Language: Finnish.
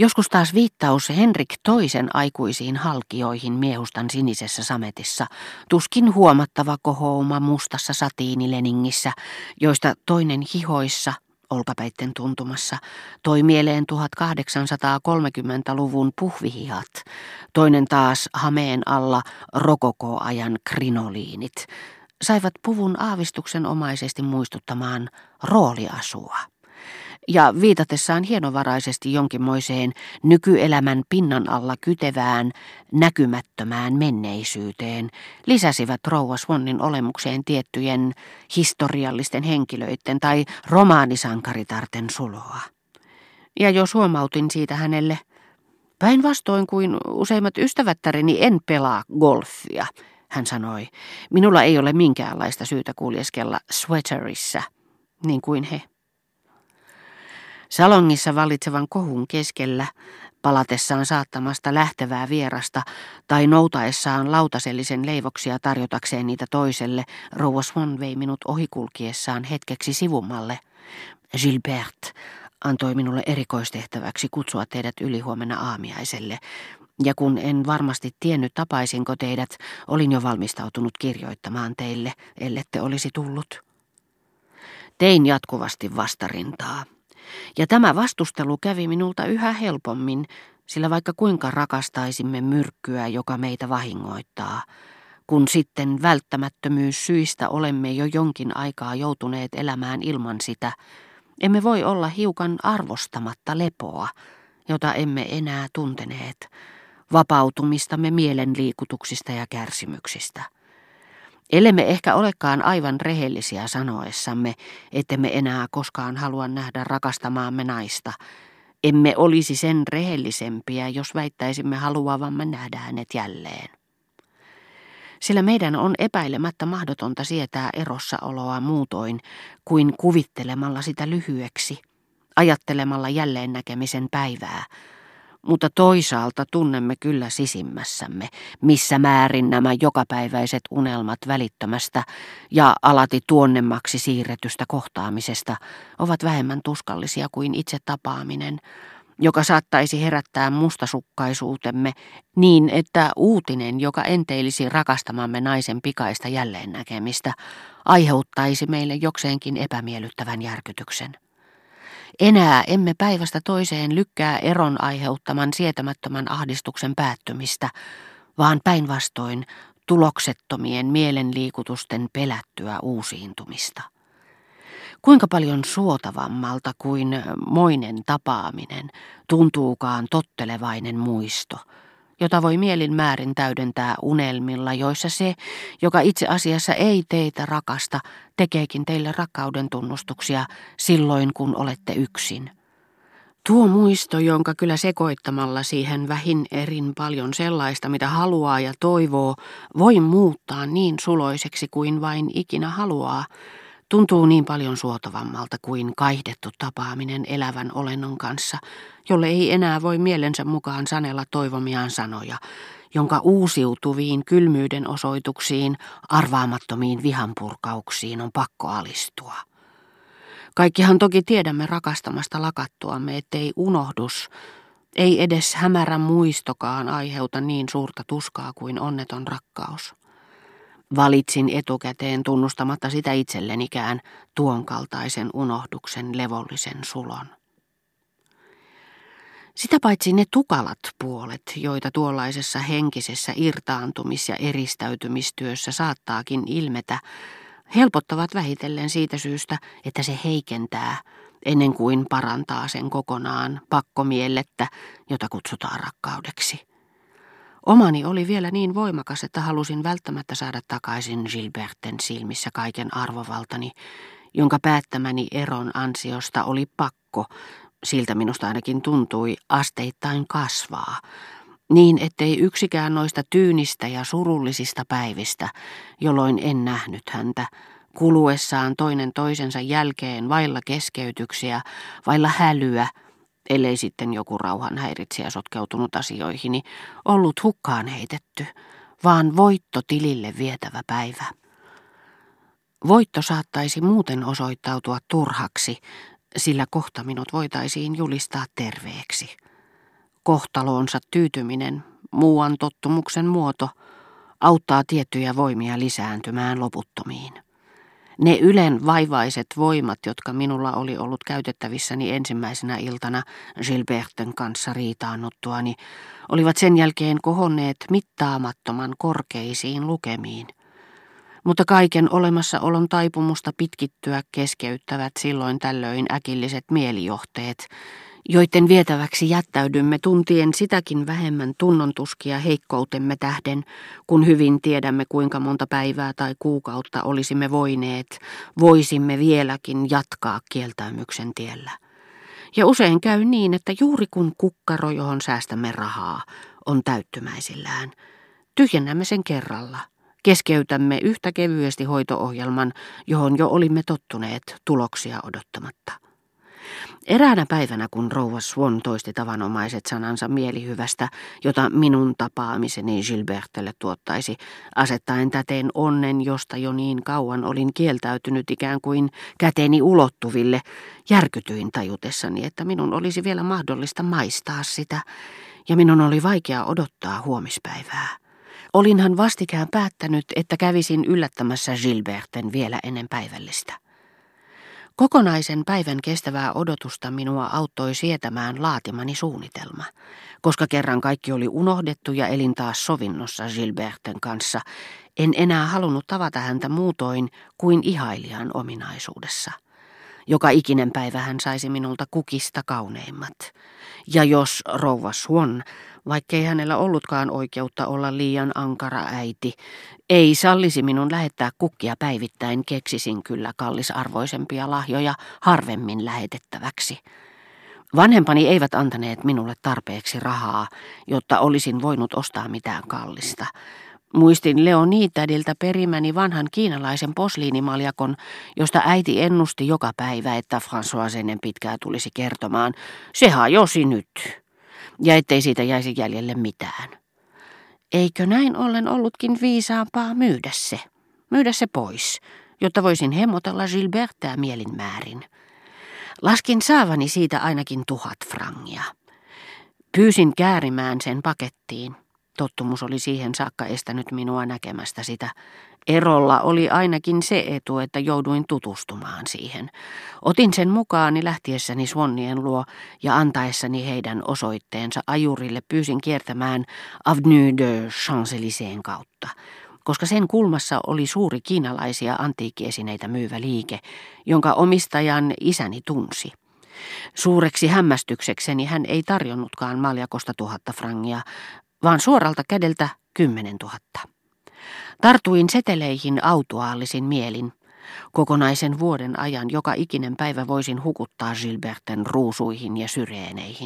Joskus taas viittaus Henrik toisen aikuisiin halkioihin miehustan sinisessä sametissa, tuskin huomattava kohouma mustassa satiinileningissä, joista toinen hihoissa, olkapäitten tuntumassa, toi mieleen 1830-luvun puhvihihat, toinen taas hameen alla rokokoajan krinoliinit, saivat puvun aavistuksen omaisesti muistuttamaan rooliasua ja viitatessaan hienovaraisesti jonkinmoiseen nykyelämän pinnan alla kytevään, näkymättömään menneisyyteen, lisäsivät rouva Swannin olemukseen tiettyjen historiallisten henkilöiden tai romaanisankaritarten suloa. Ja jos huomautin siitä hänelle, päinvastoin kuin useimmat ystävättäreni en pelaa golfia, hän sanoi, minulla ei ole minkäänlaista syytä kuljeskella sweaterissa, niin kuin he. Salongissa vallitsevan kohun keskellä, palatessaan saattamasta lähtevää vierasta tai noutaessaan lautasellisen leivoksia tarjotakseen niitä toiselle, rouva Swan vei minut ohikulkiessaan hetkeksi sivummalle. Gilbert antoi minulle erikoistehtäväksi kutsua teidät ylihuomenna aamiaiselle, ja kun en varmasti tiennyt tapaisinko teidät, olin jo valmistautunut kirjoittamaan teille, ellette olisi tullut. Tein jatkuvasti vastarintaa. Ja tämä vastustelu kävi minulta yhä helpommin, sillä vaikka kuinka rakastaisimme myrkkyä, joka meitä vahingoittaa, kun sitten välttämättömyys syistä olemme jo jonkin aikaa joutuneet elämään ilman sitä, emme voi olla hiukan arvostamatta lepoa, jota emme enää tunteneet, vapautumistamme mielenliikutuksista ja kärsimyksistä. Ellemme ehkä olekaan aivan rehellisiä sanoessamme, ettemme enää koskaan halua nähdä rakastamaamme naista, emme olisi sen rehellisempiä, jos väittäisimme haluavamme nähdä hänet jälleen. Sillä meidän on epäilemättä mahdotonta sietää erossaoloa muutoin kuin kuvittelemalla sitä lyhyeksi, ajattelemalla jälleen näkemisen päivää, mutta toisaalta tunnemme kyllä sisimmässämme, missä määrin nämä jokapäiväiset unelmat välittömästä ja alati tuonnemmaksi siirretystä kohtaamisesta ovat vähemmän tuskallisia kuin itse tapaaminen, joka saattaisi herättää mustasukkaisuutemme niin, että uutinen, joka enteilisi rakastamamme naisen pikaista jälleen näkemistä, aiheuttaisi meille jokseenkin epämiellyttävän järkytyksen. Enää emme päivästä toiseen lykkää eron aiheuttaman sietämättömän ahdistuksen päättymistä, vaan päinvastoin tuloksettomien mielenliikutusten pelättyä uusiintumista. Kuinka paljon suotavammalta kuin moinen tapaaminen tuntuukaan tottelevainen muisto – jota voi mielin määrin täydentää unelmilla, joissa se, joka itse asiassa ei teitä rakasta, tekeekin teille rakkauden tunnustuksia silloin, kun olette yksin. Tuo muisto, jonka kyllä sekoittamalla siihen vähin erin paljon sellaista, mitä haluaa ja toivoo, voi muuttaa niin suloiseksi kuin vain ikinä haluaa, tuntuu niin paljon suotavammalta kuin kaihdettu tapaaminen elävän olennon kanssa, jolle ei enää voi mielensä mukaan sanella toivomiaan sanoja, jonka uusiutuviin kylmyyden osoituksiin, arvaamattomiin vihanpurkauksiin on pakko alistua. Kaikkihan toki tiedämme rakastamasta lakattuamme, ettei unohdus, ei edes hämärä muistokaan aiheuta niin suurta tuskaa kuin onneton rakkaus. Valitsin etukäteen tunnustamatta sitä itsellenikään tuon kaltaisen unohduksen levollisen sulon. Sitä paitsi ne tukalat puolet, joita tuollaisessa henkisessä irtaantumis- ja eristäytymistyössä saattaakin ilmetä, helpottavat vähitellen siitä syystä, että se heikentää, ennen kuin parantaa sen kokonaan pakkomielettä, jota kutsutaan rakkaudeksi. Omani oli vielä niin voimakas, että halusin välttämättä saada takaisin Gilberten silmissä kaiken arvovaltani, jonka päättämäni eron ansiosta oli pakko, siltä minusta ainakin tuntui, asteittain kasvaa, niin ettei yksikään noista tyynistä ja surullisista päivistä, jolloin en nähnyt häntä, kuluessaan toinen toisensa jälkeen vailla keskeytyksiä, vailla hälyä, ellei sitten joku rauhanhäiritsijä sotkeutunut asioihini, ollut hukkaan heitetty, vaan voitto tilille vietävä päivä. Voitto saattaisi muuten osoittautua turhaksi, sillä kohta minut voitaisiin julistaa terveeksi. kohtaloonsa tyytyminen, muuan tottumuksen muoto, auttaa tiettyjä voimia lisääntymään loputtomiin. Ne ylen vaivaiset voimat, jotka minulla oli ollut käytettävissäni ensimmäisenä iltana Gilberten kanssa riitaannuttuani, olivat sen jälkeen kohonneet mittaamattoman korkeisiin lukemiin. Mutta kaiken olemassaolon taipumusta pitkittyä keskeyttävät silloin tällöin äkilliset mielijohteet, joiden vietäväksi jättäydymme tuntien sitäkin vähemmän tunnontuskia heikkoutemme tähden, kun hyvin tiedämme kuinka monta päivää tai kuukautta olisimme voineet, voisimme vieläkin jatkaa kieltäymyksen tiellä. Ja usein käy niin, että juuri kun kukkaro, johon säästämme rahaa, on täyttymäisillään, tyhjennämme sen kerralla. Keskeytämme yhtä kevyesti hoitoohjelman, johon jo olimme tottuneet tuloksia odottamatta. Eräänä päivänä, kun rouva Swan toisti tavanomaiset sanansa mielihyvästä, jota minun tapaamiseni Gilbertelle tuottaisi, asettaen täteen onnen, josta jo niin kauan olin kieltäytynyt ikään kuin käteni ulottuville, järkytyin tajutessani, että minun olisi vielä mahdollista maistaa sitä, ja minun oli vaikea odottaa huomispäivää. Olinhan vastikään päättänyt, että kävisin yllättämässä Gilberten vielä ennen päivällistä. Kokonaisen päivän kestävää odotusta minua auttoi sietämään laatimani suunnitelma. Koska kerran kaikki oli unohdettu ja elin taas sovinnossa Gilberten kanssa, en enää halunnut tavata häntä muutoin kuin ihailijan ominaisuudessa. Joka ikinen päivä hän saisi minulta kukista kauneimmat. Ja jos rouva Swan vaikkei hänellä ollutkaan oikeutta olla liian ankara äiti, ei sallisi minun lähettää kukkia päivittäin, keksisin kyllä kallisarvoisempia lahjoja harvemmin lähetettäväksi. Vanhempani eivät antaneet minulle tarpeeksi rahaa, jotta olisin voinut ostaa mitään kallista. Muistin Leonitädiltä perimäni vanhan kiinalaisen posliinimaljakon, josta äiti ennusti joka päivä, että François ennen pitkää tulisi kertomaan. Se hajosi nyt ja ettei siitä jäisi jäljelle mitään. Eikö näin ollen ollutkin viisaampaa myydä se, myydä se pois, jotta voisin hemmotella Gilbertää mielin määrin. Laskin saavani siitä ainakin tuhat frangia. Pyysin käärimään sen pakettiin. Tottumus oli siihen saakka estänyt minua näkemästä sitä. Erolla oli ainakin se etu, että jouduin tutustumaan siihen. Otin sen mukaani lähtiessäni Swannien luo ja antaessani heidän osoitteensa ajurille pyysin kiertämään Avenue de Champs-Élysées kautta koska sen kulmassa oli suuri kiinalaisia antiikkiesineitä myyvä liike, jonka omistajan isäni tunsi. Suureksi hämmästyksekseni hän ei tarjonnutkaan maljakosta tuhatta frangia, vaan suoralta kädeltä kymmenen tuhatta. Tartuin seteleihin autuaallisin mielin. Kokonaisen vuoden ajan joka ikinen päivä voisin hukuttaa Gilberten ruusuihin ja syreeneihin.